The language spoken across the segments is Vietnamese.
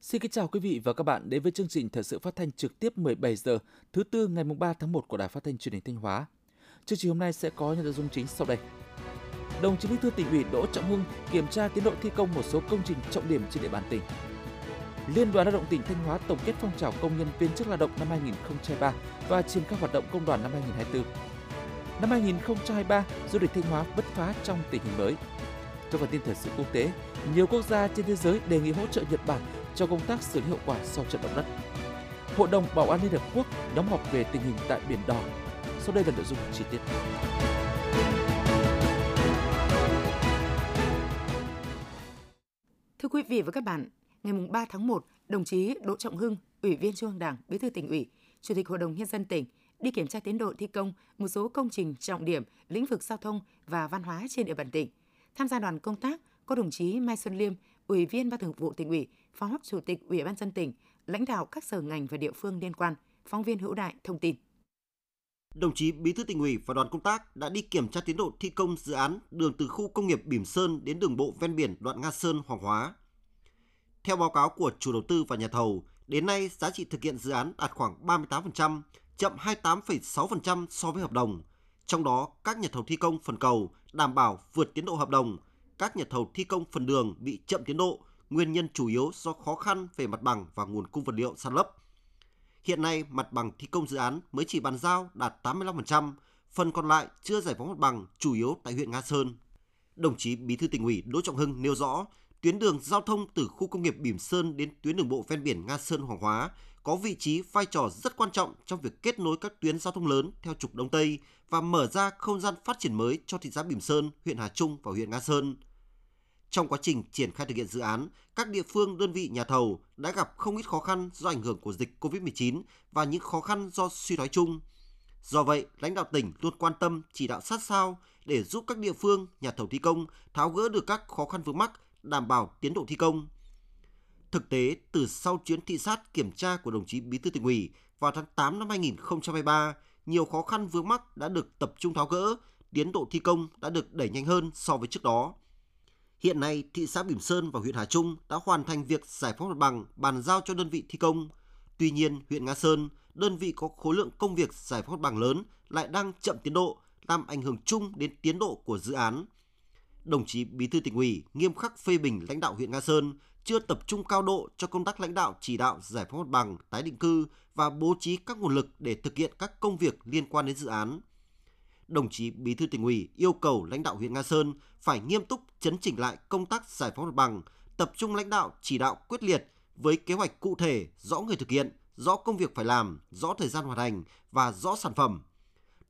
Xin kính chào quý vị và các bạn đến với chương trình thời sự phát thanh trực tiếp 17 giờ, thứ tư ngày 3 tháng 1 của Đài Phát thanh Truyền hình Thanh Hóa. Chương trình hôm nay sẽ có những nội dung chính sau đây. Đồng chí Bí thư tỉnh ủy Đỗ Trọng Hưng kiểm tra tiến độ thi công một số công trình trọng điểm trên địa bàn tỉnh. Liên đoàn Lao động tỉnh Thanh Hóa tổng kết phong trào công nhân viên chức lao động năm 2023 và triển khai hoạt động công đoàn năm 2024. Năm 2023, du lịch Thanh Hóa bứt phá trong tình hình mới. Trong phần tin thời sự quốc tế, nhiều quốc gia trên thế giới đề nghị hỗ trợ Nhật Bản cho công tác xử lý hậu quả sau trận động đất. Hội đồng Bảo an Liên Hợp Quốc nhóm họp về tình hình tại Biển Đỏ. Sau đây là nội dung chi tiết. Thưa quý vị và các bạn, ngày 3 tháng 1, đồng chí Đỗ Trọng Hưng, Ủy viên Trung ương Đảng, Bí thư tỉnh ủy, Chủ tịch Hội đồng Nhân dân tỉnh đi kiểm tra tiến độ thi công một số công trình trọng điểm lĩnh vực giao thông và văn hóa trên địa bàn tỉnh. Tham gia đoàn công tác có đồng chí Mai Xuân Liêm, Ủy viên Ban Thường vụ tỉnh ủy, Phó Chủ tịch Ủy ban dân tỉnh, lãnh đạo các sở ngành và địa phương liên quan. Phóng viên Hữu Đại thông tin. Đồng chí Bí thư tỉnh ủy và đoàn công tác đã đi kiểm tra tiến độ thi công dự án đường từ khu công nghiệp Bỉm Sơn đến đường bộ ven biển đoạn Nga Sơn Hoàng Hóa. Theo báo cáo của chủ đầu tư và nhà thầu, đến nay giá trị thực hiện dự án đạt khoảng 38%, chậm 28,6% so với hợp đồng. Trong đó, các nhà thầu thi công phần cầu đảm bảo vượt tiến độ hợp đồng, các nhà thầu thi công phần đường bị chậm tiến độ, nguyên nhân chủ yếu do khó khăn về mặt bằng và nguồn cung vật liệu san lấp. Hiện nay, mặt bằng thi công dự án mới chỉ bàn giao đạt 85%, phần còn lại chưa giải phóng mặt bằng chủ yếu tại huyện Nga Sơn. Đồng chí Bí thư tỉnh ủy Đỗ Trọng Hưng nêu rõ, tuyến đường giao thông từ khu công nghiệp Bỉm Sơn đến tuyến đường bộ ven biển Nga Sơn Hoàng Hóa có vị trí vai trò rất quan trọng trong việc kết nối các tuyến giao thông lớn theo trục Đông Tây và mở ra không gian phát triển mới cho thị xã Bỉm Sơn, huyện Hà Trung và huyện Nga Sơn. Trong quá trình triển khai thực hiện dự án, các địa phương, đơn vị nhà thầu đã gặp không ít khó khăn do ảnh hưởng của dịch COVID-19 và những khó khăn do suy thoái chung. Do vậy, lãnh đạo tỉnh luôn quan tâm chỉ đạo sát sao để giúp các địa phương, nhà thầu thi công tháo gỡ được các khó khăn vướng mắc, đảm bảo tiến độ thi công. Thực tế, từ sau chuyến thị sát kiểm tra của đồng chí Bí thư tỉnh ủy vào tháng 8 năm 2023, nhiều khó khăn vướng mắc đã được tập trung tháo gỡ, tiến độ thi công đã được đẩy nhanh hơn so với trước đó. Hiện nay, thị xã Bỉm Sơn và huyện Hà Trung đã hoàn thành việc giải phóng mặt bằng bàn giao cho đơn vị thi công. Tuy nhiên, huyện Nga Sơn, đơn vị có khối lượng công việc giải phóng mặt bằng lớn lại đang chậm tiến độ, làm ảnh hưởng chung đến tiến độ của dự án. Đồng chí Bí thư tỉnh ủy nghiêm khắc phê bình lãnh đạo huyện Nga Sơn chưa tập trung cao độ cho công tác lãnh đạo chỉ đạo giải phóng mặt bằng, tái định cư và bố trí các nguồn lực để thực hiện các công việc liên quan đến dự án đồng chí Bí thư tỉnh ủy yêu cầu lãnh đạo huyện Nga Sơn phải nghiêm túc chấn chỉnh lại công tác giải phóng mặt bằng, tập trung lãnh đạo chỉ đạo quyết liệt với kế hoạch cụ thể, rõ người thực hiện, rõ công việc phải làm, rõ thời gian hoàn thành và rõ sản phẩm.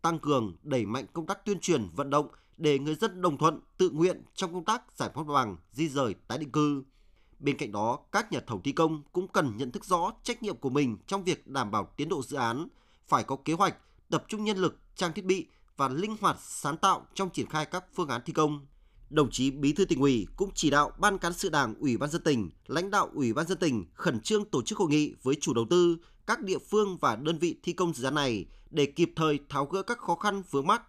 Tăng cường đẩy mạnh công tác tuyên truyền vận động để người dân đồng thuận tự nguyện trong công tác giải phóng mặt bằng, di rời, tái định cư. Bên cạnh đó, các nhà thầu thi công cũng cần nhận thức rõ trách nhiệm của mình trong việc đảm bảo tiến độ dự án, phải có kế hoạch, tập trung nhân lực, trang thiết bị và linh hoạt sáng tạo trong triển khai các phương án thi công. Đồng chí Bí thư tỉnh ủy cũng chỉ đạo Ban cán sự Đảng Ủy ban dân tỉnh, lãnh đạo Ủy ban dân tỉnh khẩn trương tổ chức hội nghị với chủ đầu tư, các địa phương và đơn vị thi công dự án này để kịp thời tháo gỡ các khó khăn vướng mắc.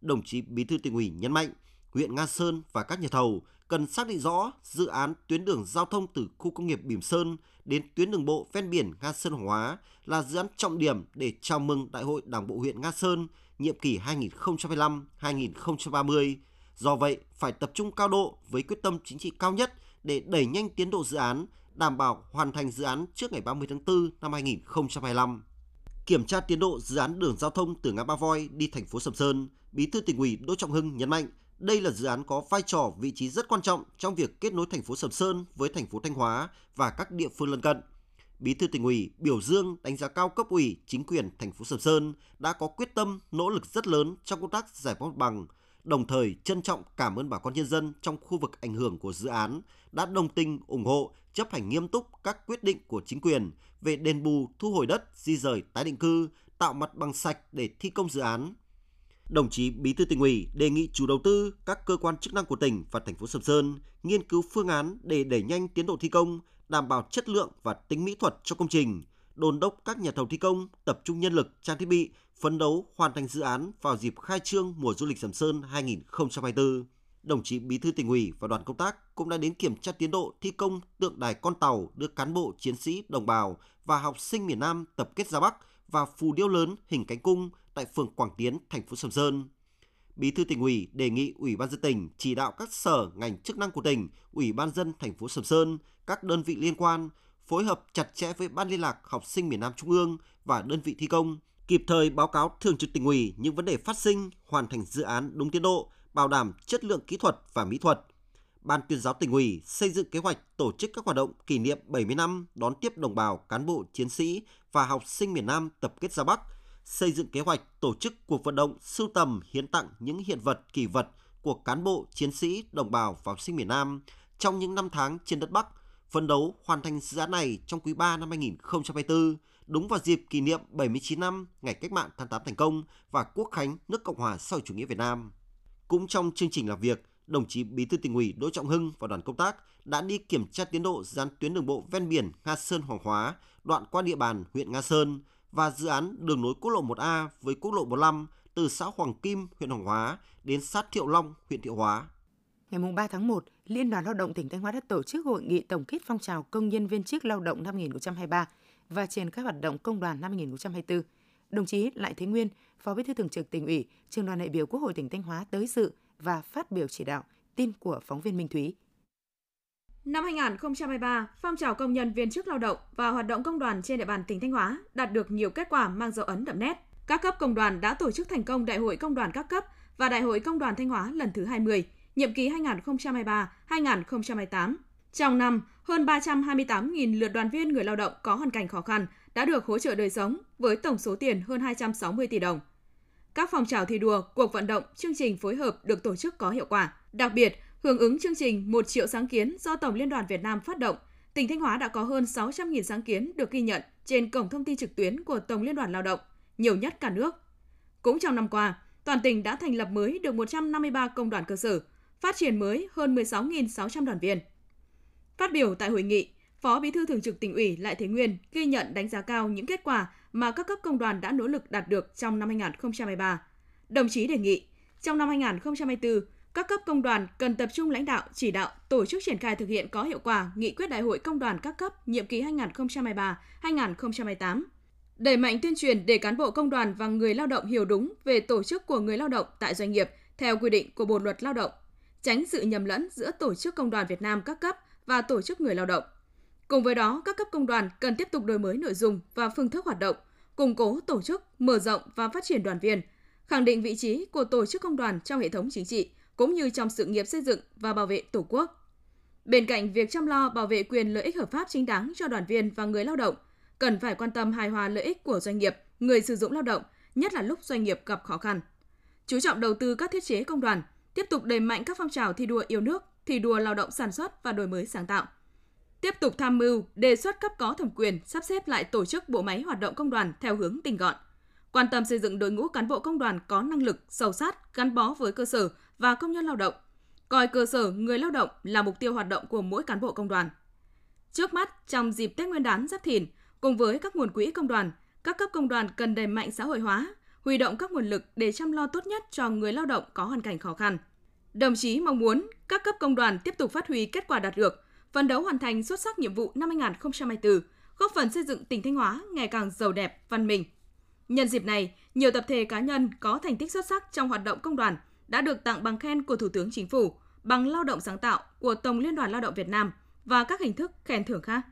Đồng chí Bí thư tỉnh ủy nhấn mạnh, huyện Nga Sơn và các nhà thầu cần xác định rõ dự án tuyến đường giao thông từ khu công nghiệp Bỉm Sơn đến tuyến đường bộ ven biển Nga Sơn Hoàng Hóa là dự án trọng điểm để chào mừng Đại hội Đảng bộ huyện Nga Sơn nhiệm kỳ 2025-2030. Do vậy, phải tập trung cao độ với quyết tâm chính trị cao nhất để đẩy nhanh tiến độ dự án, đảm bảo hoàn thành dự án trước ngày 30 tháng 4 năm 2025. Kiểm tra tiến độ dự án đường giao thông từ ngã Ba Voi đi thành phố Sầm Sơn, Bí thư tỉnh ủy Đỗ Trọng Hưng nhấn mạnh đây là dự án có vai trò vị trí rất quan trọng trong việc kết nối thành phố Sầm Sơn với thành phố Thanh Hóa và các địa phương lân cận. Bí thư tỉnh ủy biểu dương đánh giá cao cấp ủy chính quyền thành phố Sầm Sơn đã có quyết tâm nỗ lực rất lớn trong công tác giải phóng mặt bằng, đồng thời trân trọng cảm ơn bà con nhân dân trong khu vực ảnh hưởng của dự án đã đồng tình ủng hộ chấp hành nghiêm túc các quyết định của chính quyền về đền bù thu hồi đất, di rời tái định cư, tạo mặt bằng sạch để thi công dự án. Đồng chí Bí thư tỉnh ủy đề nghị chủ đầu tư, các cơ quan chức năng của tỉnh và thành phố Sầm Sơn nghiên cứu phương án để đẩy nhanh tiến độ thi công, đảm bảo chất lượng và tính mỹ thuật cho công trình, đôn đốc các nhà thầu thi công tập trung nhân lực, trang thiết bị, phấn đấu hoàn thành dự án vào dịp khai trương mùa du lịch Sầm Sơn 2024. Đồng chí Bí thư tỉnh ủy và đoàn công tác cũng đã đến kiểm tra tiến độ thi công tượng đài con tàu đưa cán bộ, chiến sĩ, đồng bào và học sinh miền Nam tập kết ra Bắc và phù điêu lớn hình cánh cung tại phường Quảng Tiến, thành phố Sầm Sơn. Bí thư tỉnh ủy đề nghị Ủy ban dân tỉnh chỉ đạo các sở ngành chức năng của tỉnh, Ủy ban dân thành phố Sầm Sơn, các đơn vị liên quan phối hợp chặt chẽ với Ban liên lạc học sinh miền Nam Trung ương và đơn vị thi công, kịp thời báo cáo thường trực tỉnh ủy những vấn đề phát sinh, hoàn thành dự án đúng tiến độ, bảo đảm chất lượng kỹ thuật và mỹ thuật. Ban tuyên giáo tỉnh ủy xây dựng kế hoạch tổ chức các hoạt động kỷ niệm 70 năm đón tiếp đồng bào, cán bộ, chiến sĩ và học sinh miền Nam tập kết ra Bắc, xây dựng kế hoạch tổ chức cuộc vận động sưu tầm hiến tặng những hiện vật, kỳ vật của cán bộ, chiến sĩ, đồng bào và học sinh miền Nam trong những năm tháng trên đất Bắc, phấn đấu hoàn thành dự án này trong quý 3 năm 2024, đúng vào dịp kỷ niệm 79 năm ngày cách mạng tháng 8 thành công và quốc khánh nước Cộng hòa xã hội chủ nghĩa Việt Nam. Cũng trong chương trình làm việc, đồng chí Bí thư tỉnh ủy Đỗ Trọng Hưng và đoàn công tác đã đi kiểm tra tiến độ dự án tuyến đường bộ ven biển Nga Sơn Hoàng Hóa, đoạn qua địa bàn huyện Nga Sơn và dự án đường nối quốc lộ 1A với quốc lộ 45 từ xã Hoàng Kim, huyện Hoàng Hóa đến sát Thiệu Long, huyện Thiệu Hóa. Ngày 3 tháng 1, Liên đoàn Lao động tỉnh Thanh Hóa đã tổ chức hội nghị tổng kết phong trào công nhân viên chức lao động năm 2023 và triển khai hoạt động công đoàn năm 2024. Đồng chí Lại Thế Nguyên, Phó Bí thư Thường trực tỉnh ủy, Trường đoàn đại biểu Quốc hội tỉnh Thanh Hóa tới dự và phát biểu chỉ đạo. Tin của phóng viên Minh Thúy. Năm 2023, phong trào công nhân viên chức lao động và hoạt động công đoàn trên địa bàn tỉnh Thanh Hóa đạt được nhiều kết quả mang dấu ấn đậm nét. Các cấp công đoàn đã tổ chức thành công Đại hội Công đoàn các cấp và Đại hội Công đoàn Thanh Hóa lần thứ 20, nhiệm kỳ 2023-2028. Trong năm, hơn 328.000 lượt đoàn viên người lao động có hoàn cảnh khó khăn đã được hỗ trợ đời sống với tổng số tiền hơn 260 tỷ đồng. Các phong trào thi đua, cuộc vận động, chương trình phối hợp được tổ chức có hiệu quả. Đặc biệt, hưởng ứng chương trình 1 triệu sáng kiến do Tổng Liên đoàn Việt Nam phát động, tỉnh Thanh Hóa đã có hơn 600.000 sáng kiến được ghi nhận trên cổng thông tin trực tuyến của Tổng Liên đoàn Lao động, nhiều nhất cả nước. Cũng trong năm qua, toàn tỉnh đã thành lập mới được 153 công đoàn cơ sở, phát triển mới hơn 16.600 đoàn viên. Phát biểu tại hội nghị, Phó Bí thư Thường trực tỉnh ủy Lại Thế Nguyên ghi nhận đánh giá cao những kết quả mà các cấp công đoàn đã nỗ lực đạt được trong năm 2023. Đồng chí đề nghị, trong năm 2024, các cấp công đoàn cần tập trung lãnh đạo, chỉ đạo, tổ chức triển khai thực hiện có hiệu quả nghị quyết đại hội công đoàn các cấp nhiệm kỳ 2023-2028. Đẩy mạnh tuyên truyền để cán bộ công đoàn và người lao động hiểu đúng về tổ chức của người lao động tại doanh nghiệp theo quy định của Bộ luật Lao động, tránh sự nhầm lẫn giữa tổ chức công đoàn Việt Nam các cấp và tổ chức người lao động. Cùng với đó, các cấp công đoàn cần tiếp tục đổi mới nội dung và phương thức hoạt động, củng cố tổ chức, mở rộng và phát triển đoàn viên, khẳng định vị trí của tổ chức công đoàn trong hệ thống chính trị cũng như trong sự nghiệp xây dựng và bảo vệ Tổ quốc. Bên cạnh việc chăm lo bảo vệ quyền lợi ích hợp pháp chính đáng cho đoàn viên và người lao động, cần phải quan tâm hài hòa lợi ích của doanh nghiệp, người sử dụng lao động, nhất là lúc doanh nghiệp gặp khó khăn. Chú trọng đầu tư các thiết chế công đoàn, tiếp tục đẩy mạnh các phong trào thi đua yêu nước, thi đua lao động sản xuất và đổi mới sáng tạo. Tiếp tục tham mưu, đề xuất cấp có thẩm quyền sắp xếp lại tổ chức bộ máy hoạt động công đoàn theo hướng tinh gọn. Quan tâm xây dựng đội ngũ cán bộ công đoàn có năng lực, sâu sát, gắn bó với cơ sở và công nhân lao động. Coi cơ sở người lao động là mục tiêu hoạt động của mỗi cán bộ công đoàn. Trước mắt, trong dịp Tết Nguyên đán Giáp Thìn, cùng với các nguồn quỹ công đoàn, các cấp công đoàn cần đẩy mạnh xã hội hóa, huy động các nguồn lực để chăm lo tốt nhất cho người lao động có hoàn cảnh khó khăn. Đồng chí mong muốn các cấp công đoàn tiếp tục phát huy kết quả đạt được, phấn đấu hoàn thành xuất sắc nhiệm vụ năm 2024, góp phần xây dựng tỉnh Thanh Hóa ngày càng giàu đẹp, văn minh. Nhân dịp này, nhiều tập thể cá nhân có thành tích xuất sắc trong hoạt động công đoàn đã được tặng bằng khen của Thủ tướng Chính phủ, bằng lao động sáng tạo của Tổng Liên đoàn Lao động Việt Nam và các hình thức khen thưởng khác.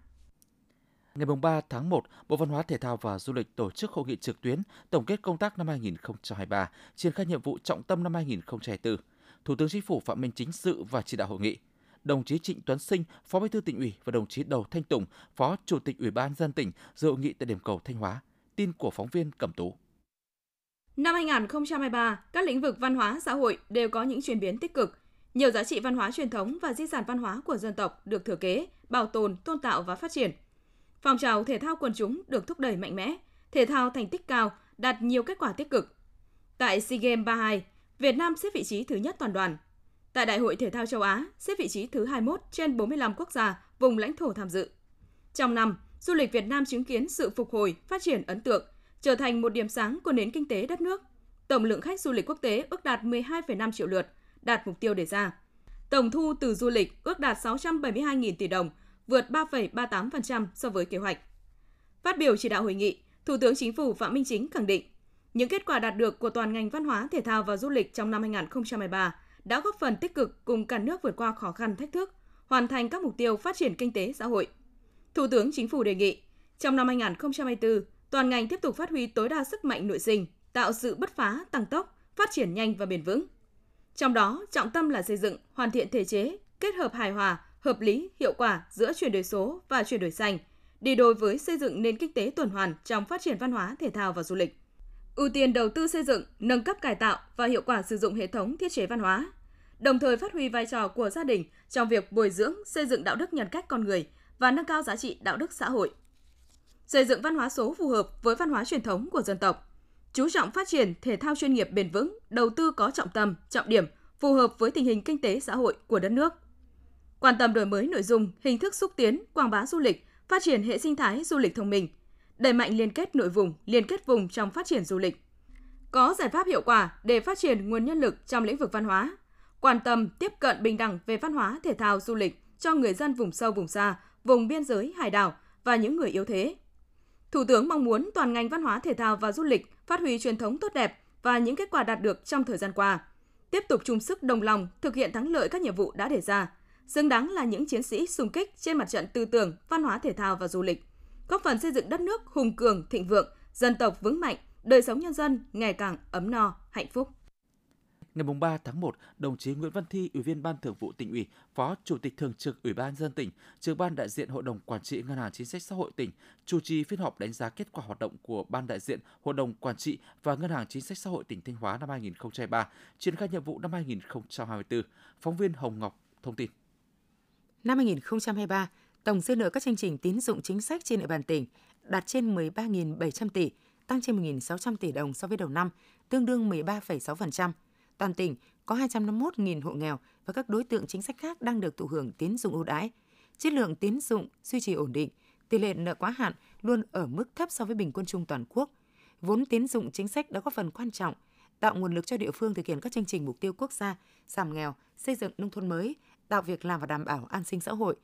Ngày 3 tháng 1, Bộ Văn hóa Thể thao và Du lịch tổ chức hội nghị trực tuyến tổng kết công tác năm 2023, triển khai nhiệm vụ trọng tâm năm 2024. Thủ tướng Chính phủ Phạm Minh Chính dự và chỉ đạo hội nghị. Đồng chí Trịnh Tuấn Sinh, Phó Bí thư tỉnh ủy và đồng chí Đầu Thanh Tùng, Phó Chủ tịch Ủy ban dân tỉnh dự hội nghị tại điểm cầu Thanh Hóa. Tin của phóng viên Cẩm Tú. Năm 2023, các lĩnh vực văn hóa xã hội đều có những chuyển biến tích cực. Nhiều giá trị văn hóa truyền thống và di sản văn hóa của dân tộc được thừa kế, bảo tồn, tôn tạo và phát triển. Phong trào thể thao quần chúng được thúc đẩy mạnh mẽ, thể thao thành tích cao, đạt nhiều kết quả tích cực. Tại SEA Games 32, Việt Nam xếp vị trí thứ nhất toàn đoàn. Tại Đại hội Thể thao châu Á, xếp vị trí thứ 21 trên 45 quốc gia, vùng lãnh thổ tham dự. Trong năm, du lịch Việt Nam chứng kiến sự phục hồi, phát triển ấn tượng, trở thành một điểm sáng của nền kinh tế đất nước. Tổng lượng khách du lịch quốc tế ước đạt 12,5 triệu lượt, đạt mục tiêu đề ra. Tổng thu từ du lịch ước đạt 672.000 tỷ đồng, vượt 3,38% so với kế hoạch. Phát biểu chỉ đạo hội nghị, Thủ tướng Chính phủ Phạm Minh Chính khẳng định, những kết quả đạt được của toàn ngành văn hóa, thể thao và du lịch trong năm 2023 đã góp phần tích cực cùng cả nước vượt qua khó khăn thách thức, hoàn thành các mục tiêu phát triển kinh tế xã hội. Thủ tướng Chính phủ đề nghị, trong năm 2024, toàn ngành tiếp tục phát huy tối đa sức mạnh nội sinh, tạo sự bứt phá, tăng tốc, phát triển nhanh và bền vững. Trong đó, trọng tâm là xây dựng, hoàn thiện thể chế, kết hợp hài hòa, hợp lý, hiệu quả giữa chuyển đổi số và chuyển đổi xanh, đi đôi với xây dựng nền kinh tế tuần hoàn trong phát triển văn hóa, thể thao và du lịch. Ưu tiên đầu tư xây dựng, nâng cấp cải tạo và hiệu quả sử dụng hệ thống thiết chế văn hóa, đồng thời phát huy vai trò của gia đình trong việc bồi dưỡng, xây dựng đạo đức nhân cách con người và nâng cao giá trị đạo đức xã hội. Xây dựng văn hóa số phù hợp với văn hóa truyền thống của dân tộc, chú trọng phát triển thể thao chuyên nghiệp bền vững, đầu tư có trọng tâm, trọng điểm, phù hợp với tình hình kinh tế xã hội của đất nước. Quan tâm đổi mới nội dung, hình thức xúc tiến, quảng bá du lịch, phát triển hệ sinh thái du lịch thông minh, đẩy mạnh liên kết nội vùng, liên kết vùng trong phát triển du lịch. Có giải pháp hiệu quả để phát triển nguồn nhân lực trong lĩnh vực văn hóa, quan tâm tiếp cận bình đẳng về văn hóa, thể thao, du lịch cho người dân vùng sâu vùng xa, vùng biên giới, hải đảo và những người yếu thế. Thủ tướng mong muốn toàn ngành văn hóa, thể thao và du lịch phát huy truyền thống tốt đẹp và những kết quả đạt được trong thời gian qua, tiếp tục chung sức đồng lòng thực hiện thắng lợi các nhiệm vụ đã đề ra, xứng đáng là những chiến sĩ xung kích trên mặt trận tư tưởng, văn hóa thể thao và du lịch, góp phần xây dựng đất nước hùng cường, thịnh vượng, dân tộc vững mạnh, đời sống nhân dân ngày càng ấm no, hạnh phúc. Ngày 3 tháng 1, đồng chí Nguyễn Văn Thi, Ủy viên Ban Thường vụ tỉnh ủy, Phó Chủ tịch Thường trực Ủy ban dân tỉnh, trưởng ban đại diện Hội đồng Quản trị Ngân hàng Chính sách Xã hội tỉnh, chủ trì phiên họp đánh giá kết quả hoạt động của Ban đại diện Hội đồng Quản trị và Ngân hàng Chính sách Xã hội tỉnh Thanh Hóa năm 2023, triển khai nhiệm vụ năm 2024. Phóng viên Hồng Ngọc thông tin. Năm 2023, tổng dư nợ các chương trình tín dụng chính sách trên địa bàn tỉnh đạt trên 13.700 tỷ, tăng trên 1.600 tỷ đồng so với đầu năm, tương đương 13,6%. Toàn tỉnh có 251.000 hộ nghèo và các đối tượng chính sách khác đang được thụ hưởng tín dụng ưu đãi. Chất lượng tín dụng duy trì ổn định, tỷ lệ nợ quá hạn luôn ở mức thấp so với bình quân chung toàn quốc. Vốn tín dụng chính sách đã góp phần quan trọng tạo nguồn lực cho địa phương thực hiện các chương trình mục tiêu quốc gia, giảm nghèo, xây dựng nông thôn mới, tạo việc làm và đảm bảo an sinh xã hội.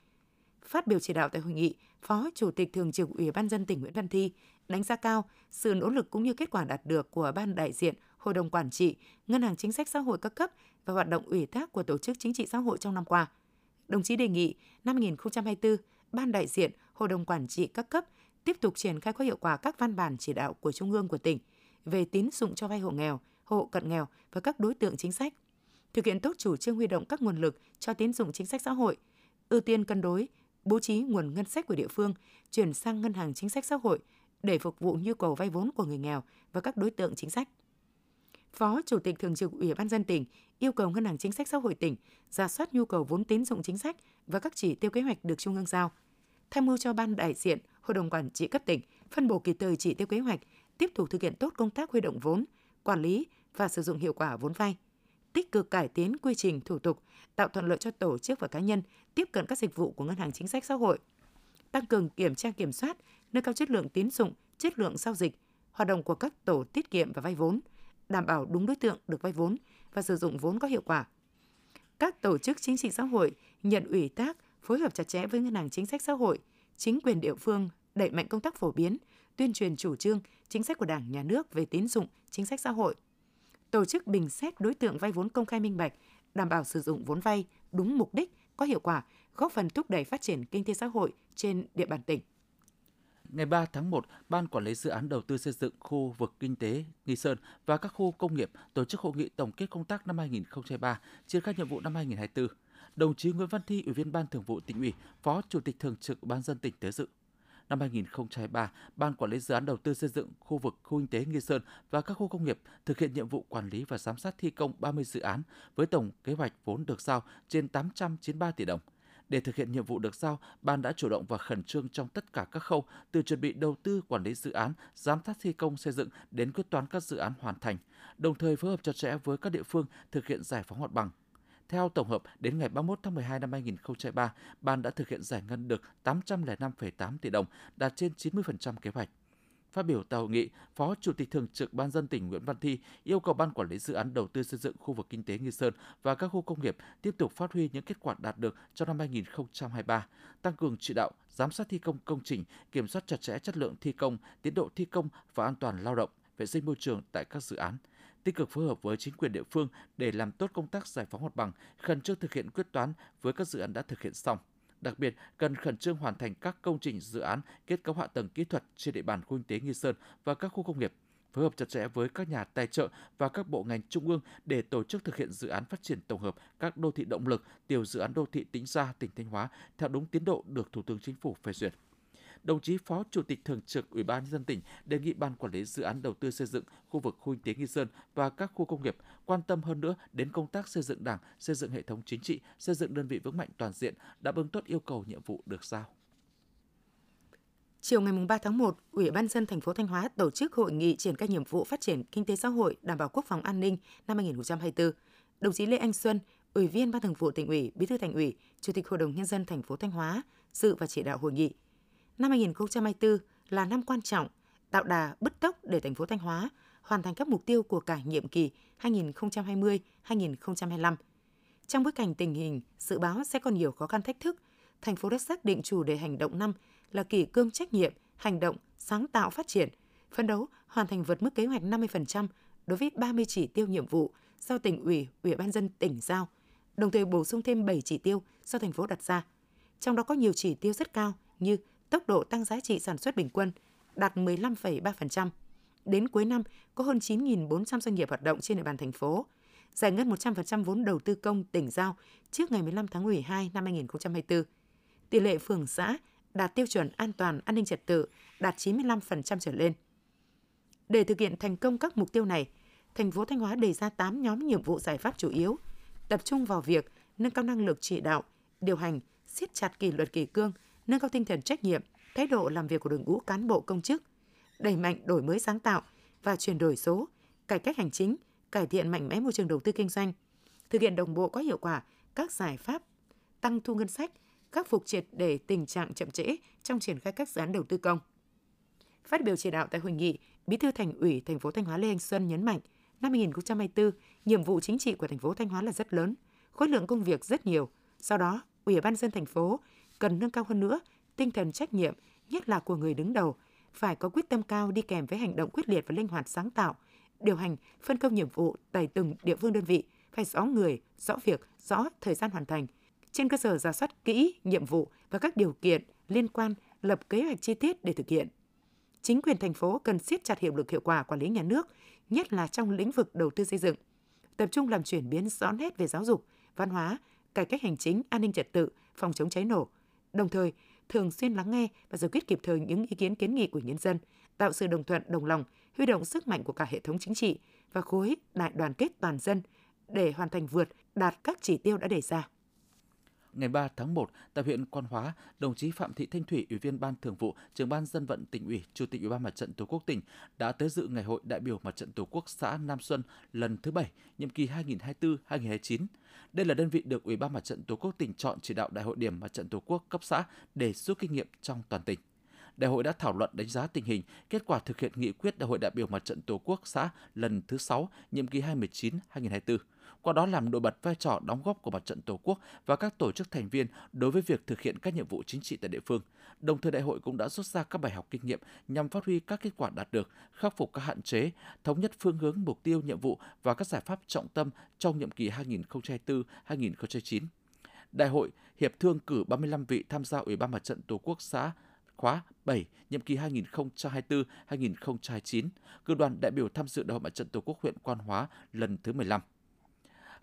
Phát biểu chỉ đạo tại hội nghị, Phó Chủ tịch Thường trực Ủy ban dân tỉnh Nguyễn Văn Thi đánh giá cao sự nỗ lực cũng như kết quả đạt được của ban đại diện Hội đồng Quản trị, Ngân hàng Chính sách Xã hội các cấp và hoạt động ủy thác của Tổ chức Chính trị Xã hội trong năm qua. Đồng chí đề nghị năm 2024, Ban đại diện Hội đồng Quản trị các cấp tiếp tục triển khai có hiệu quả các văn bản chỉ đạo của Trung ương của tỉnh về tín dụng cho vay hộ nghèo, hộ cận nghèo và các đối tượng chính sách. Thực hiện tốt chủ trương huy động các nguồn lực cho tín dụng chính sách xã hội, ưu tiên cân đối, bố trí nguồn ngân sách của địa phương chuyển sang ngân hàng chính sách xã hội để phục vụ nhu cầu vay vốn của người nghèo và các đối tượng chính sách. Phó Chủ tịch Thường trực Ủy ban dân tỉnh yêu cầu Ngân hàng Chính sách Xã hội tỉnh ra soát nhu cầu vốn tín dụng chính sách và các chỉ tiêu kế hoạch được Trung ương giao. Tham mưu cho Ban đại diện Hội đồng Quản trị cấp tỉnh phân bổ kịp thời chỉ tiêu kế hoạch, tiếp tục thực hiện tốt công tác huy động vốn, quản lý và sử dụng hiệu quả vốn vay tích cực cải tiến quy trình thủ tục, tạo thuận lợi cho tổ chức và cá nhân tiếp cận các dịch vụ của ngân hàng chính sách xã hội, tăng cường kiểm tra kiểm soát, nâng cao chất lượng tín dụng, chất lượng giao dịch, hoạt động của các tổ tiết kiệm và vay vốn, đảm bảo đúng đối tượng được vay vốn và sử dụng vốn có hiệu quả. Các tổ chức chính trị xã hội nhận ủy thác phối hợp chặt chẽ với ngân hàng chính sách xã hội, chính quyền địa phương đẩy mạnh công tác phổ biến, tuyên truyền chủ trương, chính sách của Đảng, Nhà nước về tín dụng, chính sách xã hội. Tổ chức bình xét đối tượng vay vốn công khai minh bạch, đảm bảo sử dụng vốn vay đúng mục đích, có hiệu quả, góp phần thúc đẩy phát triển kinh tế xã hội trên địa bàn tỉnh. Ngày 3 tháng 1, Ban Quản lý Dự án Đầu tư xây dựng khu vực kinh tế Nghi Sơn và các khu công nghiệp tổ chức hội nghị tổng kết công tác năm 2023, triển khai nhiệm vụ năm 2024. Đồng chí Nguyễn Văn Thi, Ủy viên Ban Thường vụ tỉnh ủy, Phó Chủ tịch Thường trực Ban dân tỉnh tới dự. Năm 2023, Ban Quản lý Dự án Đầu tư xây dựng khu vực khu kinh tế Nghi Sơn và các khu công nghiệp thực hiện nhiệm vụ quản lý và giám sát thi công 30 dự án với tổng kế hoạch vốn được giao trên 893 tỷ đồng – để thực hiện nhiệm vụ được giao, ban đã chủ động và khẩn trương trong tất cả các khâu, từ chuẩn bị đầu tư, quản lý dự án, giám sát thi công xây dựng đến quyết toán các dự án hoàn thành, đồng thời phối hợp chặt chẽ với các địa phương thực hiện giải phóng mặt bằng. Theo tổng hợp, đến ngày 31 tháng 12 năm 2023, ban đã thực hiện giải ngân được 805,8 tỷ đồng, đạt trên 90% kế hoạch. Phát biểu tại hội nghị, Phó Chủ tịch Thường trực Ban dân tỉnh Nguyễn Văn Thi yêu cầu Ban Quản lý Dự án Đầu tư xây dựng khu vực kinh tế Nghi Sơn và các khu công nghiệp tiếp tục phát huy những kết quả đạt được trong năm 2023, tăng cường chỉ đạo, giám sát thi công công trình, kiểm soát chặt chẽ chất lượng thi công, tiến độ thi công và an toàn lao động, vệ sinh môi trường tại các dự án tích cực phối hợp với chính quyền địa phương để làm tốt công tác giải phóng mặt bằng, khẩn trương thực hiện quyết toán với các dự án đã thực hiện xong. Đặc biệt, cần khẩn trương hoàn thành các công trình dự án kết cấu hạ tầng kỹ thuật trên địa bàn khu kinh tế Nghi Sơn và các khu công nghiệp, phối hợp chặt chẽ với các nhà tài trợ và các bộ ngành trung ương để tổ chức thực hiện dự án phát triển tổng hợp các đô thị động lực, tiểu dự án đô thị tỉnh Gia, tỉnh Thanh Hóa theo đúng tiến độ được Thủ tướng Chính phủ phê duyệt đồng chí Phó Chủ tịch Thường trực Ủy ban nhân dân tỉnh đề nghị Ban quản lý dự án đầu tư xây dựng khu vực khu kinh tế Nghi Sơn và các khu công nghiệp quan tâm hơn nữa đến công tác xây dựng Đảng, xây dựng hệ thống chính trị, xây dựng đơn vị vững mạnh toàn diện, đáp ứng tốt yêu cầu nhiệm vụ được giao. Chiều ngày 3 tháng 1, Ủy ban dân thành phố Thanh Hóa tổ chức hội nghị triển khai nhiệm vụ phát triển kinh tế xã hội, đảm bảo quốc phòng an ninh năm 2024. Đồng chí Lê Anh Xuân, Ủy viên Ban Thường vụ Tỉnh ủy, Bí thư Thành ủy, Chủ tịch Hội đồng nhân dân thành phố Thanh Hóa dự và chỉ đạo hội nghị. Năm 2024 là năm quan trọng, tạo đà bứt tốc để thành phố Thanh Hóa hoàn thành các mục tiêu của cả nhiệm kỳ 2020-2025. Trong bối cảnh tình hình dự báo sẽ còn nhiều khó khăn thách thức, thành phố đã xác định chủ đề hành động năm là kỷ cương trách nhiệm, hành động, sáng tạo phát triển, phấn đấu hoàn thành vượt mức kế hoạch 50% đối với 30 chỉ tiêu nhiệm vụ do tỉnh ủy, ủy ban dân tỉnh giao, đồng thời bổ sung thêm 7 chỉ tiêu do thành phố đặt ra. Trong đó có nhiều chỉ tiêu rất cao như tốc độ tăng giá trị sản xuất bình quân đạt 15,3%. Đến cuối năm, có hơn 9.400 doanh nghiệp hoạt động trên địa bàn thành phố. Giải ngân 100% vốn đầu tư công tỉnh giao trước ngày 15 tháng 12 năm 2024. Tỷ lệ phường xã đạt tiêu chuẩn an toàn an ninh trật tự đạt 95% trở lên. Để thực hiện thành công các mục tiêu này, thành phố Thanh Hóa đề ra 8 nhóm nhiệm vụ giải pháp chủ yếu, tập trung vào việc nâng cao năng lực chỉ đạo, điều hành, siết chặt kỷ luật kỷ cương, nâng cao tinh thần trách nhiệm, thái độ làm việc của đội ngũ cán bộ công chức, đẩy mạnh đổi mới sáng tạo và chuyển đổi số, cải cách hành chính, cải thiện mạnh mẽ môi trường đầu tư kinh doanh, thực hiện đồng bộ có hiệu quả các giải pháp tăng thu ngân sách, khắc phục triệt để tình trạng chậm trễ trong triển khai các dự án đầu tư công. Phát biểu chỉ đạo tại hội nghị, Bí thư Thành ủy thành phố Thanh Hóa Lê Anh Xuân nhấn mạnh, năm 2024, nhiệm vụ chính trị của thành phố Thanh Hóa là rất lớn, khối lượng công việc rất nhiều. Sau đó, Ủy ban dân thành phố cần nâng cao hơn nữa tinh thần trách nhiệm, nhất là của người đứng đầu, phải có quyết tâm cao đi kèm với hành động quyết liệt và linh hoạt sáng tạo, điều hành, phân công nhiệm vụ tại từng địa phương đơn vị, phải rõ người, rõ việc, rõ thời gian hoàn thành. Trên cơ sở giả soát kỹ nhiệm vụ và các điều kiện liên quan, lập kế hoạch chi tiết để thực hiện. Chính quyền thành phố cần siết chặt hiệu lực hiệu quả quản lý nhà nước, nhất là trong lĩnh vực đầu tư xây dựng. Tập trung làm chuyển biến rõ nét về giáo dục, văn hóa, cải cách hành chính, an ninh trật tự, phòng chống cháy nổ, đồng thời thường xuyên lắng nghe và giải quyết kịp thời những ý kiến kiến nghị của nhân dân, tạo sự đồng thuận, đồng lòng, huy động sức mạnh của cả hệ thống chính trị và khối đại đoàn kết toàn dân để hoàn thành vượt đạt các chỉ tiêu đã đề ra ngày 3 tháng 1 tại huyện Quan Hóa, đồng chí Phạm Thị Thanh Thủy, Ủy viên Ban Thường vụ, Trưởng ban Dân vận tỉnh ủy, Chủ tịch Ủy ban Mặt trận Tổ quốc tỉnh đã tới dự ngày hội đại biểu Mặt trận Tổ quốc xã Nam Xuân lần thứ 7, nhiệm kỳ 2024-2029. Đây là đơn vị được Ủy ban Mặt trận Tổ quốc tỉnh chọn chỉ đạo Đại hội điểm Mặt trận Tổ quốc cấp xã để rút kinh nghiệm trong toàn tỉnh. Đại hội đã thảo luận đánh giá tình hình, kết quả thực hiện nghị quyết Đại hội đại biểu Mặt trận Tổ quốc xã lần thứ 6, nhiệm kỳ 2019-2024 qua đó làm nổi bật vai trò đóng góp của mặt trận Tổ quốc và các tổ chức thành viên đối với việc thực hiện các nhiệm vụ chính trị tại địa phương. Đồng thời đại hội cũng đã rút ra các bài học kinh nghiệm nhằm phát huy các kết quả đạt được, khắc phục các hạn chế, thống nhất phương hướng mục tiêu nhiệm vụ và các giải pháp trọng tâm trong nhiệm kỳ 2024-2029. Đại hội hiệp thương cử 35 vị tham gia Ủy ban Mặt trận Tổ quốc xã khóa 7, nhiệm kỳ 2024-2029, cử đoàn đại biểu tham dự Đại hội Mặt trận Tổ quốc huyện Quan Hóa lần thứ 15.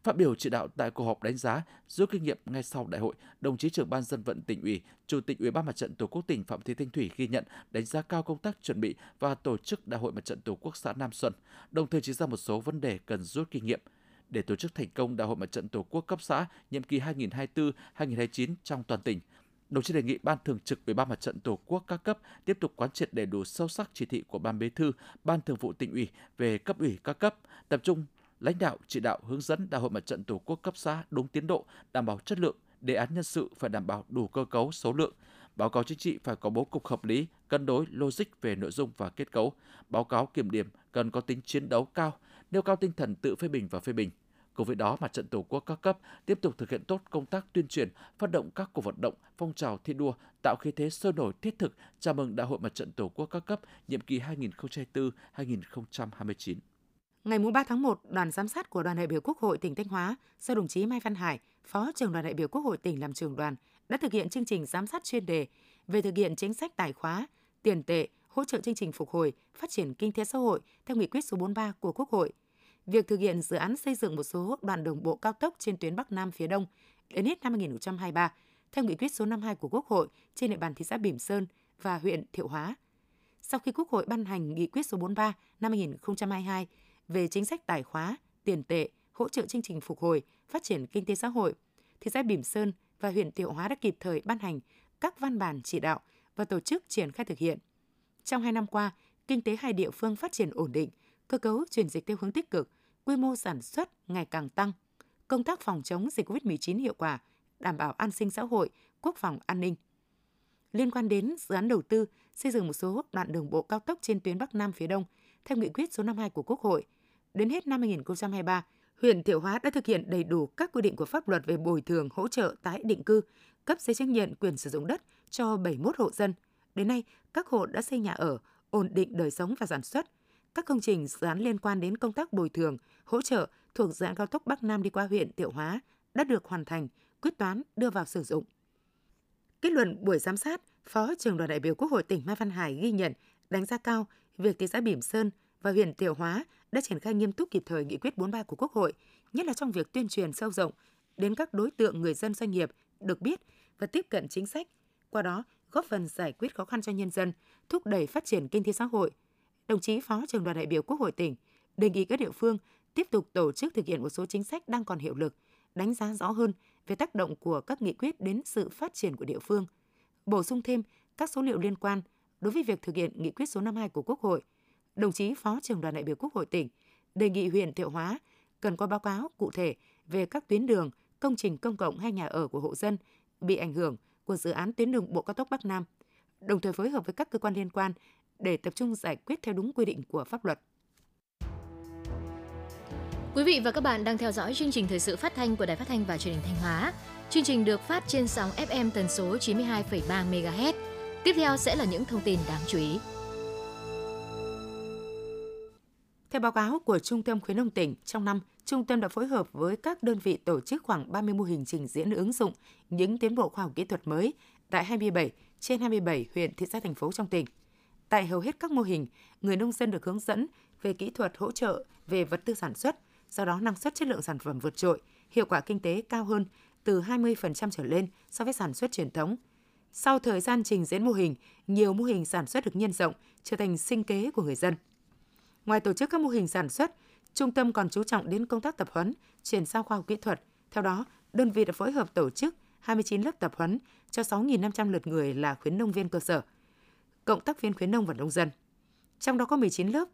Phát biểu chỉ đạo tại cuộc họp đánh giá, rút kinh nghiệm ngay sau đại hội, đồng chí trưởng ban dân vận tỉnh ủy, chủ tịch ủy ban mặt trận tổ quốc tỉnh Phạm Thị Thanh Thủy ghi nhận đánh giá cao công tác chuẩn bị và tổ chức đại hội mặt trận tổ quốc xã Nam Xuân, đồng thời chỉ ra một số vấn đề cần rút kinh nghiệm để tổ chức thành công đại hội mặt trận tổ quốc cấp xã nhiệm kỳ 2024-2029 trong toàn tỉnh. Đồng chí đề nghị Ban Thường trực Ủy ban Mặt trận Tổ quốc các cấp tiếp tục quán triệt đầy đủ sâu sắc chỉ thị của Ban Bí thư, Ban Thường vụ tỉnh ủy về cấp ủy các cấp, tập trung lãnh đạo chỉ đạo hướng dẫn Đại hội Mặt trận Tổ quốc cấp xã đúng tiến độ, đảm bảo chất lượng, đề án nhân sự phải đảm bảo đủ cơ cấu, số lượng, báo cáo chính trị phải có bố cục hợp lý, cân đối, logic về nội dung và kết cấu, báo cáo kiểm điểm cần có tính chiến đấu cao, nêu cao tinh thần tự phê bình và phê bình. Cùng với đó, Mặt trận Tổ quốc các cấp tiếp tục thực hiện tốt công tác tuyên truyền, phát động các cuộc vận động, phong trào thi đua, tạo khí thế sôi nổi thiết thực chào mừng Đại hội Mặt trận Tổ quốc các cấp nhiệm kỳ 2024-2029. Ngày 3 tháng 1, đoàn giám sát của đoàn đại biểu Quốc hội tỉnh Thanh Hóa do đồng chí Mai Văn Hải, Phó trưởng đoàn đại biểu Quốc hội tỉnh làm trưởng đoàn, đã thực hiện chương trình giám sát chuyên đề về thực hiện chính sách tài khóa, tiền tệ, hỗ trợ chương trình phục hồi, phát triển kinh tế xã hội theo nghị quyết số 43 của Quốc hội. Việc thực hiện dự án xây dựng một số đoạn đường bộ cao tốc trên tuyến Bắc Nam phía Đông đến hết năm 2023 theo nghị quyết số 52 của Quốc hội trên địa bàn thị xã Bỉm Sơn và huyện Thiệu Hóa. Sau khi Quốc hội ban hành nghị quyết số 43 năm 2022 về chính sách tài khóa, tiền tệ, hỗ trợ chương trình phục hồi, phát triển kinh tế xã hội, thị xã Bỉm Sơn và huyện Thiệu Hóa đã kịp thời ban hành các văn bản chỉ đạo và tổ chức triển khai thực hiện. Trong hai năm qua, kinh tế hai địa phương phát triển ổn định, cơ cấu chuyển dịch theo hướng tích cực, quy mô sản xuất ngày càng tăng, công tác phòng chống dịch COVID-19 hiệu quả, đảm bảo an sinh xã hội, quốc phòng an ninh. Liên quan đến dự án đầu tư xây dựng một số đoạn đường bộ cao tốc trên tuyến Bắc Nam phía Đông, theo nghị quyết số 52 của Quốc hội, đến hết năm 2023, huyện Thiệu Hóa đã thực hiện đầy đủ các quy định của pháp luật về bồi thường hỗ trợ tái định cư, cấp giấy chứng nhận quyền sử dụng đất cho 71 hộ dân. Đến nay, các hộ đã xây nhà ở, ổn định đời sống và sản xuất. Các công trình dự án liên quan đến công tác bồi thường, hỗ trợ thuộc dự án cao tốc Bắc Nam đi qua huyện Thiệu Hóa đã được hoàn thành, quyết toán đưa vào sử dụng. Kết luận buổi giám sát, Phó trưởng đoàn đại biểu Quốc hội tỉnh Mai Văn Hải ghi nhận, đánh giá cao việc thị xã Bỉm Sơn và huyện Thiệu Hóa đã triển khai nghiêm túc kịp thời nghị quyết 43 của Quốc hội, nhất là trong việc tuyên truyền sâu rộng đến các đối tượng người dân doanh nghiệp được biết và tiếp cận chính sách, qua đó góp phần giải quyết khó khăn cho nhân dân, thúc đẩy phát triển kinh tế xã hội. Đồng chí Phó trưởng đoàn đại biểu Quốc hội tỉnh đề nghị các địa phương tiếp tục tổ chức thực hiện một số chính sách đang còn hiệu lực, đánh giá rõ hơn về tác động của các nghị quyết đến sự phát triển của địa phương, bổ sung thêm các số liệu liên quan đối với việc thực hiện nghị quyết số 52 của Quốc hội – đồng chí Phó trưởng đoàn đại biểu Quốc hội tỉnh đề nghị huyện Thiệu Hóa cần có báo cáo cụ thể về các tuyến đường, công trình công cộng hay nhà ở của hộ dân bị ảnh hưởng của dự án tuyến đường bộ cao tốc Bắc Nam, đồng thời phối hợp với các cơ quan liên quan để tập trung giải quyết theo đúng quy định của pháp luật. Quý vị và các bạn đang theo dõi chương trình thời sự phát thanh của Đài Phát thanh và Truyền hình Thanh Hóa. Chương trình được phát trên sóng FM tần số 92,3 MHz. Tiếp theo sẽ là những thông tin đáng chú ý. Theo báo cáo của Trung tâm khuyến nông tỉnh, trong năm, trung tâm đã phối hợp với các đơn vị tổ chức khoảng 30 mô hình trình diễn ứng dụng những tiến bộ khoa học kỹ thuật mới tại 27 trên 27 huyện, thị xã, thành phố trong tỉnh. Tại hầu hết các mô hình, người nông dân được hướng dẫn về kỹ thuật hỗ trợ về vật tư sản xuất, do đó năng suất chất lượng sản phẩm vượt trội, hiệu quả kinh tế cao hơn từ 20% trở lên so với sản xuất truyền thống. Sau thời gian trình diễn mô hình, nhiều mô hình sản xuất được nhân rộng, trở thành sinh kế của người dân. Ngoài tổ chức các mô hình sản xuất, trung tâm còn chú trọng đến công tác tập huấn, chuyển giao khoa học kỹ thuật. Theo đó, đơn vị đã phối hợp tổ chức 29 lớp tập huấn cho 6.500 lượt người là khuyến nông viên cơ sở, cộng tác viên khuyến nông và nông dân. Trong đó có 19 lớp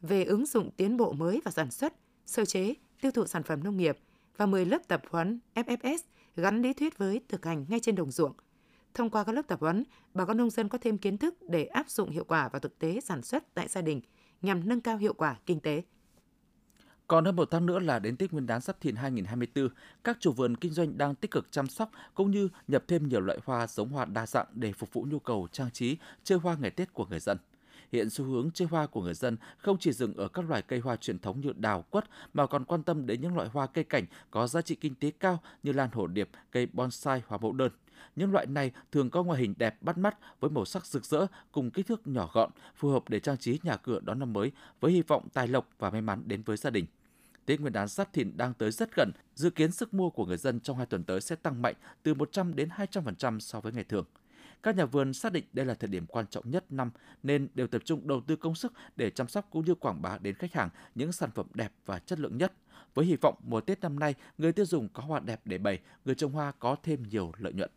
về ứng dụng tiến bộ mới và sản xuất, sơ chế, tiêu thụ sản phẩm nông nghiệp và 10 lớp tập huấn FFS gắn lý thuyết với thực hành ngay trên đồng ruộng. Thông qua các lớp tập huấn, bà con nông dân có thêm kiến thức để áp dụng hiệu quả vào thực tế sản xuất tại gia đình – nhằm nâng cao hiệu quả kinh tế. Còn hơn một tháng nữa là đến Tết Nguyên đán Giáp Thìn 2024, các chủ vườn kinh doanh đang tích cực chăm sóc cũng như nhập thêm nhiều loại hoa giống hoa đa dạng để phục vụ nhu cầu trang trí, chơi hoa ngày Tết của người dân. Hiện xu hướng chơi hoa của người dân không chỉ dừng ở các loài cây hoa truyền thống như đào, quất mà còn quan tâm đến những loại hoa cây cảnh có giá trị kinh tế cao như lan hổ điệp, cây bonsai, hoa mẫu đơn. Những loại này thường có ngoại hình đẹp bắt mắt với màu sắc rực rỡ cùng kích thước nhỏ gọn, phù hợp để trang trí nhà cửa đón năm mới với hy vọng tài lộc và may mắn đến với gia đình. Tết Nguyên đán Giáp Thìn đang tới rất gần, dự kiến sức mua của người dân trong hai tuần tới sẽ tăng mạnh từ 100 đến 200% so với ngày thường. Các nhà vườn xác định đây là thời điểm quan trọng nhất năm nên đều tập trung đầu tư công sức để chăm sóc cũng như quảng bá đến khách hàng những sản phẩm đẹp và chất lượng nhất. Với hy vọng mùa Tết năm nay, người tiêu dùng có hoa đẹp để bày, người trồng hoa có thêm nhiều lợi nhuận.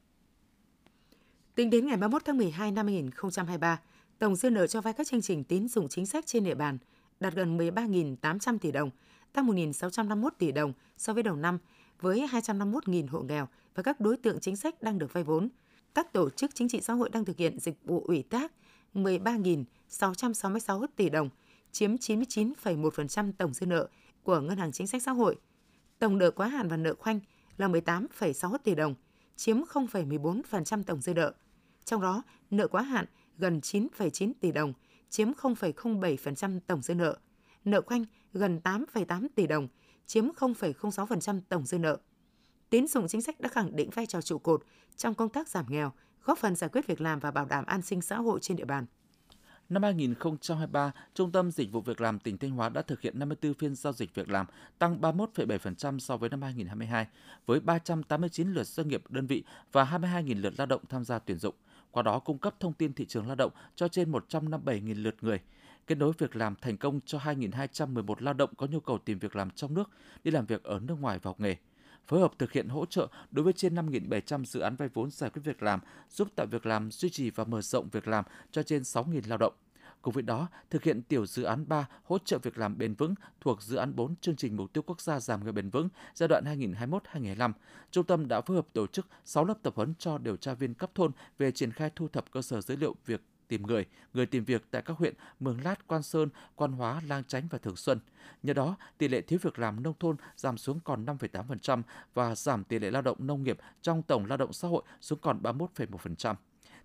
Tính đến ngày 31 tháng 12 năm 2023, tổng dư nợ cho vay các chương trình tín dụng chính sách trên địa bàn đạt gần 13.800 tỷ đồng, tăng 1.651 tỷ đồng so với đầu năm, với 251.000 hộ nghèo và các đối tượng chính sách đang được vay vốn. Các tổ chức chính trị xã hội đang thực hiện dịch vụ ủy thác 13.666 tỷ đồng, chiếm 99,1% tổng dư nợ của Ngân hàng Chính sách Xã hội. Tổng nợ quá hạn và nợ khoanh là 18,6 tỷ đồng, chiếm 0,14% tổng dư nợ. Trong đó, nợ quá hạn gần 9,9 tỷ đồng, chiếm 0,07% tổng dư nợ. Nợ khoanh gần 8,8 tỷ đồng, chiếm 0,06% tổng dư nợ. Tín dụng chính sách đã khẳng định vai trò trụ cột trong công tác giảm nghèo, góp phần giải quyết việc làm và bảo đảm an sinh xã hội trên địa bàn. Năm 2023, Trung tâm Dịch vụ Việc làm tỉnh Thanh Hóa đã thực hiện 54 phiên giao dịch việc làm, tăng 31,7% so với năm 2022, với 389 lượt doanh nghiệp đơn vị và 22.000 lượt lao động tham gia tuyển dụng. Qua đó cung cấp thông tin thị trường lao động cho trên 157.000 lượt người kết nối việc làm thành công cho 2.211 lao động có nhu cầu tìm việc làm trong nước, đi làm việc ở nước ngoài và học nghề phối hợp thực hiện hỗ trợ đối với trên 5.700 dự án vay vốn giải quyết việc làm, giúp tạo việc làm, duy trì và mở rộng việc làm cho trên 6.000 lao động. Cùng với đó, thực hiện tiểu dự án 3 hỗ trợ việc làm bền vững thuộc dự án 4 chương trình mục tiêu quốc gia giảm nghèo bền vững giai đoạn 2021-2025. Trung tâm đã phối hợp tổ chức 6 lớp tập huấn cho điều tra viên cấp thôn về triển khai thu thập cơ sở dữ liệu việc tìm người, người tìm việc tại các huyện Mường Lát, Quan Sơn, Quan Hóa, Lang Chánh và Thường Xuân. Nhờ đó, tỷ lệ thiếu việc làm nông thôn giảm xuống còn 5,8% và giảm tỷ lệ lao động nông nghiệp trong tổng lao động xã hội xuống còn 31,1%.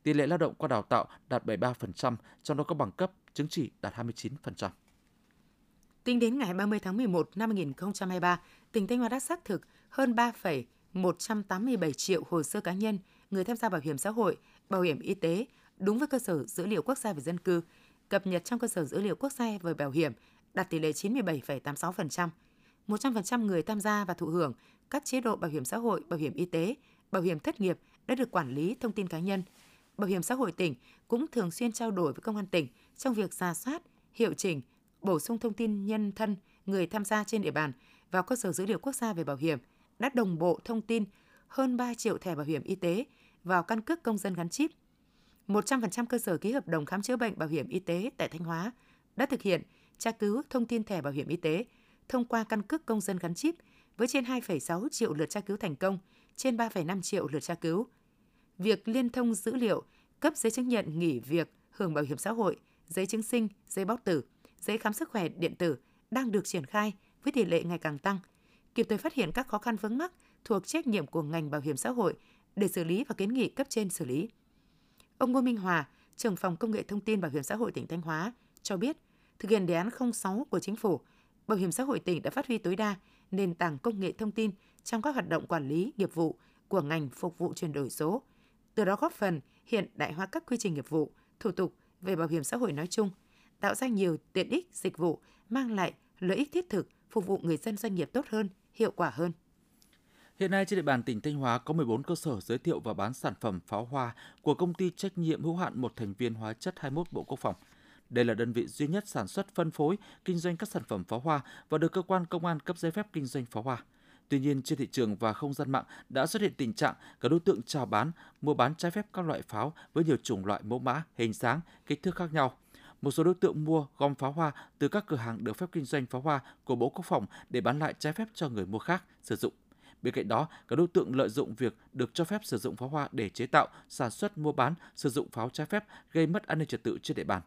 Tỷ lệ lao động qua đào tạo đạt 73%, trong đó có bằng cấp, chứng chỉ đạt 29%. Tính đến ngày 30 tháng 11 năm 2023, tỉnh Thanh Hóa đã xác thực hơn 3,187 triệu hồ sơ cá nhân người tham gia bảo hiểm xã hội, bảo hiểm y tế đúng với cơ sở dữ liệu quốc gia về dân cư, cập nhật trong cơ sở dữ liệu quốc gia về bảo hiểm, đạt tỷ lệ 97,86%. 100% người tham gia và thụ hưởng các chế độ bảo hiểm xã hội, bảo hiểm y tế, bảo hiểm thất nghiệp đã được quản lý thông tin cá nhân. Bảo hiểm xã hội tỉnh cũng thường xuyên trao đổi với công an tỉnh trong việc ra soát, hiệu chỉnh, bổ sung thông tin nhân thân người tham gia trên địa bàn vào cơ sở dữ liệu quốc gia về bảo hiểm, đã đồng bộ thông tin hơn 3 triệu thẻ bảo hiểm y tế vào căn cước công dân gắn chip 100% cơ sở ký hợp đồng khám chữa bệnh bảo hiểm y tế tại Thanh Hóa đã thực hiện tra cứu thông tin thẻ bảo hiểm y tế thông qua căn cước công dân gắn chip với trên 2,6 triệu lượt tra cứu thành công, trên 3,5 triệu lượt tra cứu. Việc liên thông dữ liệu, cấp giấy chứng nhận nghỉ việc, hưởng bảo hiểm xã hội, giấy chứng sinh, giấy báo tử, giấy khám sức khỏe điện tử đang được triển khai với tỷ lệ ngày càng tăng, kịp thời phát hiện các khó khăn vướng mắc thuộc trách nhiệm của ngành bảo hiểm xã hội để xử lý và kiến nghị cấp trên xử lý. Ông Ngô Minh Hòa, trưởng phòng công nghệ thông tin bảo hiểm xã hội tỉnh Thanh Hóa cho biết, thực hiện đề án 06 của chính phủ, bảo hiểm xã hội tỉnh đã phát huy tối đa nền tảng công nghệ thông tin trong các hoạt động quản lý nghiệp vụ của ngành phục vụ chuyển đổi số, từ đó góp phần hiện đại hóa các quy trình nghiệp vụ, thủ tục về bảo hiểm xã hội nói chung, tạo ra nhiều tiện ích dịch vụ mang lại lợi ích thiết thực phục vụ người dân doanh nghiệp tốt hơn, hiệu quả hơn. Hiện nay trên địa bàn tỉnh Thanh Hóa có 14 cơ sở giới thiệu và bán sản phẩm pháo hoa của công ty trách nhiệm hữu hạn một thành viên hóa chất 21 Bộ Quốc phòng. Đây là đơn vị duy nhất sản xuất phân phối, kinh doanh các sản phẩm pháo hoa và được cơ quan công an cấp giấy phép kinh doanh pháo hoa. Tuy nhiên, trên thị trường và không gian mạng đã xuất hiện tình trạng các đối tượng chào bán, mua bán trái phép các loại pháo với nhiều chủng loại mẫu mã, hình dáng, kích thước khác nhau. Một số đối tượng mua gom pháo hoa từ các cửa hàng được phép kinh doanh pháo hoa của Bộ Quốc phòng để bán lại trái phép cho người mua khác sử dụng Bên cạnh đó, các đối tượng lợi dụng việc được cho phép sử dụng pháo hoa để chế tạo, sản xuất, mua bán, sử dụng pháo trái phép gây mất an ninh trật tự trên địa bàn.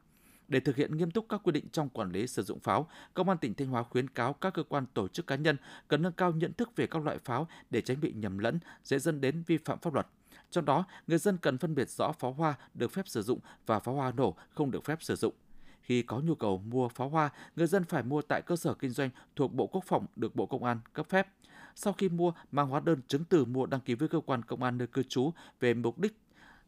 Để thực hiện nghiêm túc các quy định trong quản lý sử dụng pháo, Công an tỉnh Thanh Hóa khuyến cáo các cơ quan tổ chức cá nhân cần nâng cao nhận thức về các loại pháo để tránh bị nhầm lẫn, dễ dẫn đến vi phạm pháp luật. Trong đó, người dân cần phân biệt rõ pháo hoa được phép sử dụng và pháo hoa nổ không được phép sử dụng. Khi có nhu cầu mua pháo hoa, người dân phải mua tại cơ sở kinh doanh thuộc Bộ Quốc phòng được Bộ Công an cấp phép sau khi mua mang hóa đơn chứng từ mua đăng ký với cơ quan công an nơi cư trú về mục đích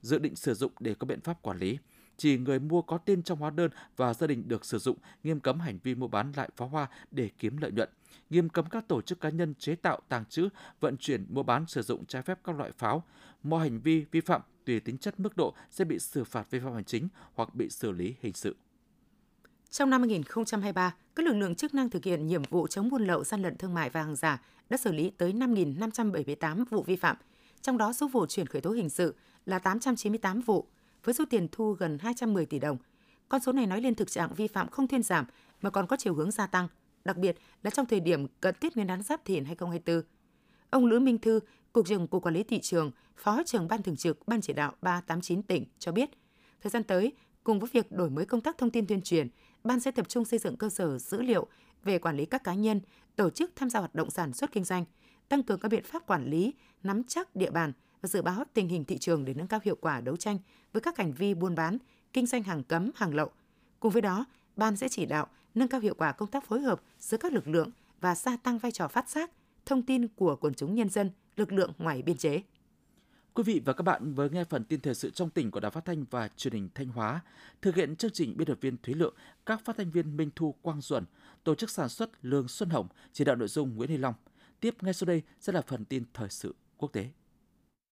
dự định sử dụng để có biện pháp quản lý. Chỉ người mua có tên trong hóa đơn và gia đình được sử dụng, nghiêm cấm hành vi mua bán lại pháo hoa để kiếm lợi nhuận, nghiêm cấm các tổ chức cá nhân chế tạo, tàng trữ, vận chuyển, mua bán, sử dụng trái phép các loại pháo. Mọi hành vi vi phạm tùy tính chất mức độ sẽ bị xử phạt vi phạm hành chính hoặc bị xử lý hình sự. Trong năm 2023, các lực lượng chức năng thực hiện nhiệm vụ chống buôn lậu, gian lận thương mại và hàng giả đã xử lý tới 5.578 vụ vi phạm, trong đó số vụ chuyển khởi tố hình sự là 898 vụ, với số tiền thu gần 210 tỷ đồng. Con số này nói lên thực trạng vi phạm không thuyên giảm mà còn có chiều hướng gia tăng. đặc biệt là trong thời điểm cận Tết Nguyên đán Giáp Thìn 2024. Ông Lữ Minh Thư, Cục trưởng Cục Quản lý Thị trường, Phó trưởng Ban Thường trực Ban Chỉ đạo 389 tỉnh cho biết, thời gian tới, cùng với việc đổi mới công tác thông tin tuyên truyền, Ban sẽ tập trung xây dựng cơ sở dữ liệu về quản lý các cá nhân, tổ chức tham gia hoạt động sản xuất kinh doanh, tăng cường các biện pháp quản lý, nắm chắc địa bàn và dự báo tình hình thị trường để nâng cao hiệu quả đấu tranh với các hành vi buôn bán, kinh doanh hàng cấm, hàng lậu. Cùng với đó, Ban sẽ chỉ đạo nâng cao hiệu quả công tác phối hợp giữa các lực lượng và gia tăng vai trò phát giác, thông tin của quần chúng nhân dân, lực lượng ngoài biên chế. Quý vị và các bạn vừa nghe phần tin thời sự trong tỉnh của Đài Phát thanh và Truyền hình Thanh Hóa. Thực hiện chương trình biên tập viên Thúy Lượng, các phát thanh viên Minh Thu Quang Duẩn, tổ chức sản xuất Lương Xuân Hồng, chỉ đạo nội dung Nguyễn Huy Long. Tiếp ngay sau đây sẽ là phần tin thời sự quốc tế.